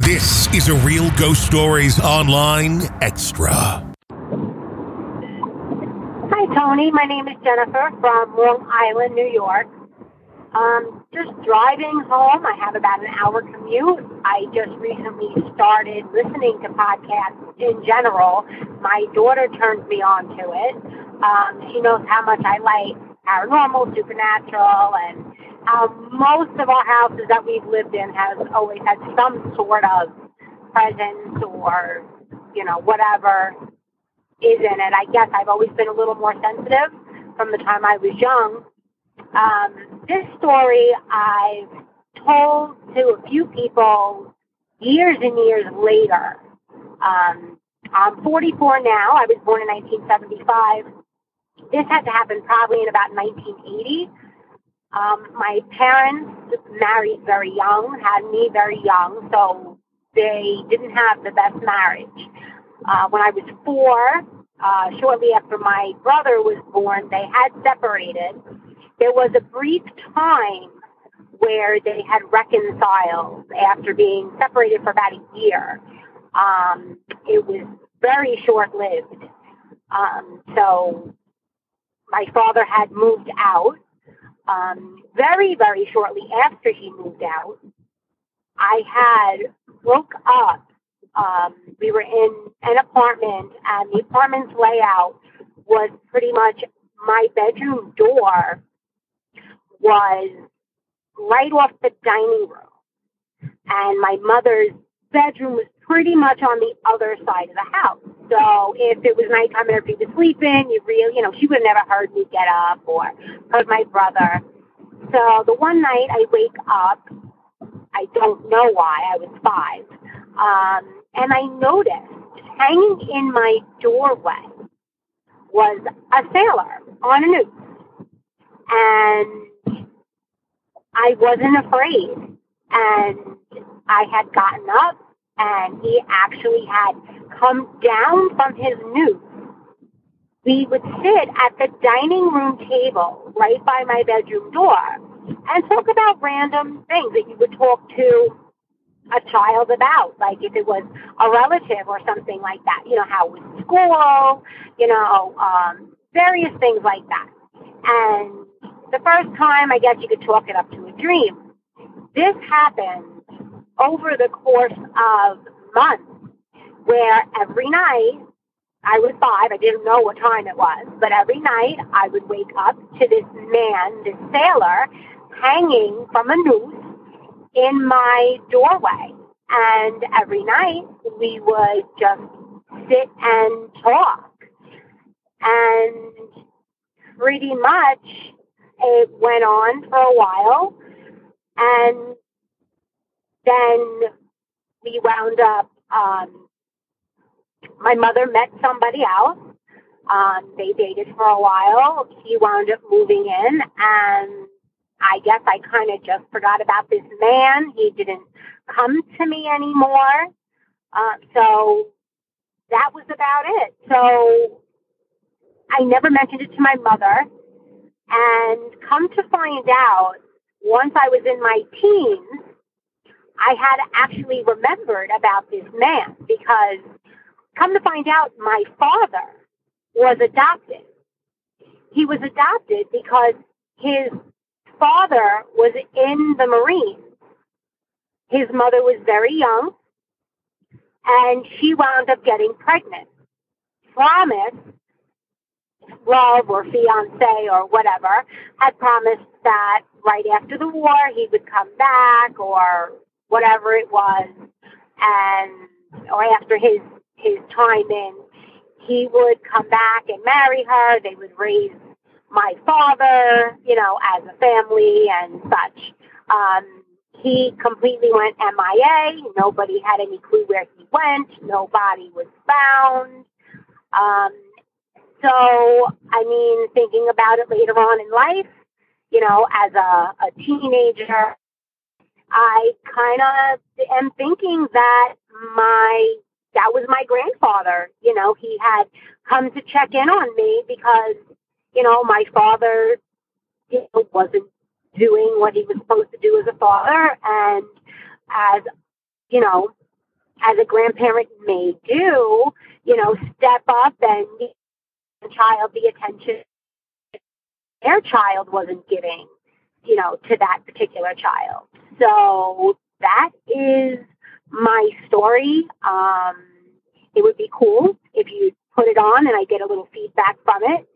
This is a Real Ghost Stories Online Extra. Hi, Tony. My name is Jennifer from Long Island, New York. Um, just driving home. I have about an hour commute. I just recently started listening to podcasts in general. My daughter turned me on to it. Um, she knows how much I like paranormal, supernatural, and um, most of our houses that we've lived in has always had some sort of presence or, you know, whatever is in it. I guess I've always been a little more sensitive from the time I was young. Um, this story I've told to a few people years and years later. Um, I'm 44 now. I was born in 1975. This had to happen probably in about 1980. Um, my parents married very young, had me very young, so they didn't have the best marriage. Uh, when I was four, uh, shortly after my brother was born, they had separated. There was a brief time where they had reconciled after being separated for about a year. Um, it was very short lived. Um, so my father had moved out um, very, very shortly after he moved out, I had broke up. Um, we were in an apartment, and the apartment's layout was pretty much my bedroom door was right off the dining room, and my mother's bedroom was pretty much on the other side of the house. So if it was nighttime and everybody was sleeping, you really, you know, she would have never heard me get up or heard my brother. So the one night I wake up, I don't know why, I was five, um, and I noticed hanging in my doorway was a sailor on a noose. And I wasn't afraid. And I had gotten up and he actually had come down from his noose. We would sit at the dining room table right by my bedroom door and talk about random things that you would talk to a child about, like if it was a relative or something like that, you know, how was school, you know, um, various things like that. And the first time, I guess you could chalk it up to a dream. This happened over the course of months where every night I was five, I didn't know what time it was, but every night I would wake up to this man, this sailor, hanging from a noose in my doorway. And every night we would just sit and talk. And pretty much it went on for a while. And then we wound up, um, my mother met somebody else. Um, they dated for a while. He wound up moving in, and I guess I kind of just forgot about this man. He didn't come to me anymore. Uh, so that was about it. So I never mentioned it to my mother. And come to find out, once I was in my teens, I had actually remembered about this man because come to find out, my father was adopted. He was adopted because his father was in the Marines. His mother was very young and she wound up getting pregnant. Promised, love or fiance or whatever, had promised that right after the war he would come back or whatever it was, and or after his his time in, he would come back and marry her. They would raise my father, you know, as a family and such. Um, he completely went MIA. Nobody had any clue where he went. Nobody was found. Um, so, I mean, thinking about it later on in life, you know, as a, a teenager, I kind of am thinking that my that was my grandfather. You know, he had come to check in on me because, you know, my father you know, wasn't doing what he was supposed to do as a father and as you know as a grandparent may do you know step up and give the child the attention their child wasn't giving you know to that particular child so that is my story um it would be cool if you put it on and i get a little feedback from it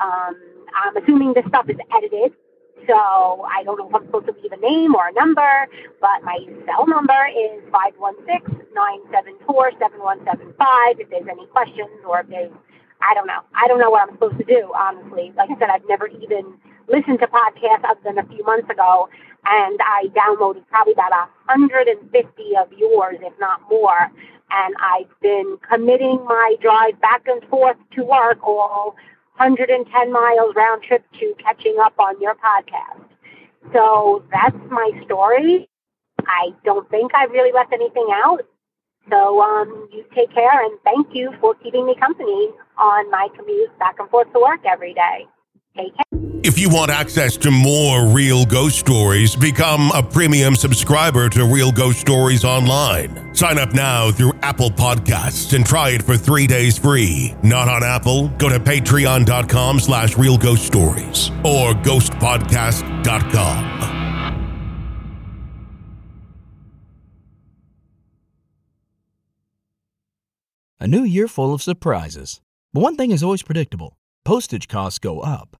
um i'm assuming this stuff is edited so I don't know if I'm supposed to leave a name or a number, but my cell number is 516-974-7175 if there's any questions or if there's, I don't know. I don't know what I'm supposed to do, honestly. Like I said, I've never even listened to podcasts other than a few months ago, and I downloaded probably about 150 of yours, if not more, and I've been committing my drive back and forth to work all 110 miles round trip to catching up on your podcast. So that's my story. I don't think I've really left anything out. So um, you take care and thank you for keeping me company on my commute back and forth to work every day. Take care. If you want access to more real ghost stories, become a premium subscriber to Real Ghost Stories Online. Sign up now through Apple Podcasts and try it for three days free. Not on Apple? Go to patreon.com slash real ghost stories or ghostpodcast.com. A new year full of surprises. But one thing is always predictable postage costs go up.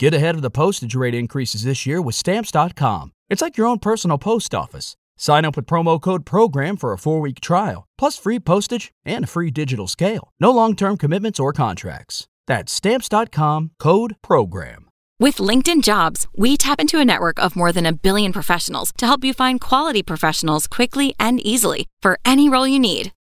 Get ahead of the postage rate increases this year with Stamps.com. It's like your own personal post office. Sign up with promo code PROGRAM for a four week trial, plus free postage and a free digital scale. No long term commitments or contracts. That's Stamps.com code PROGRAM. With LinkedIn Jobs, we tap into a network of more than a billion professionals to help you find quality professionals quickly and easily for any role you need.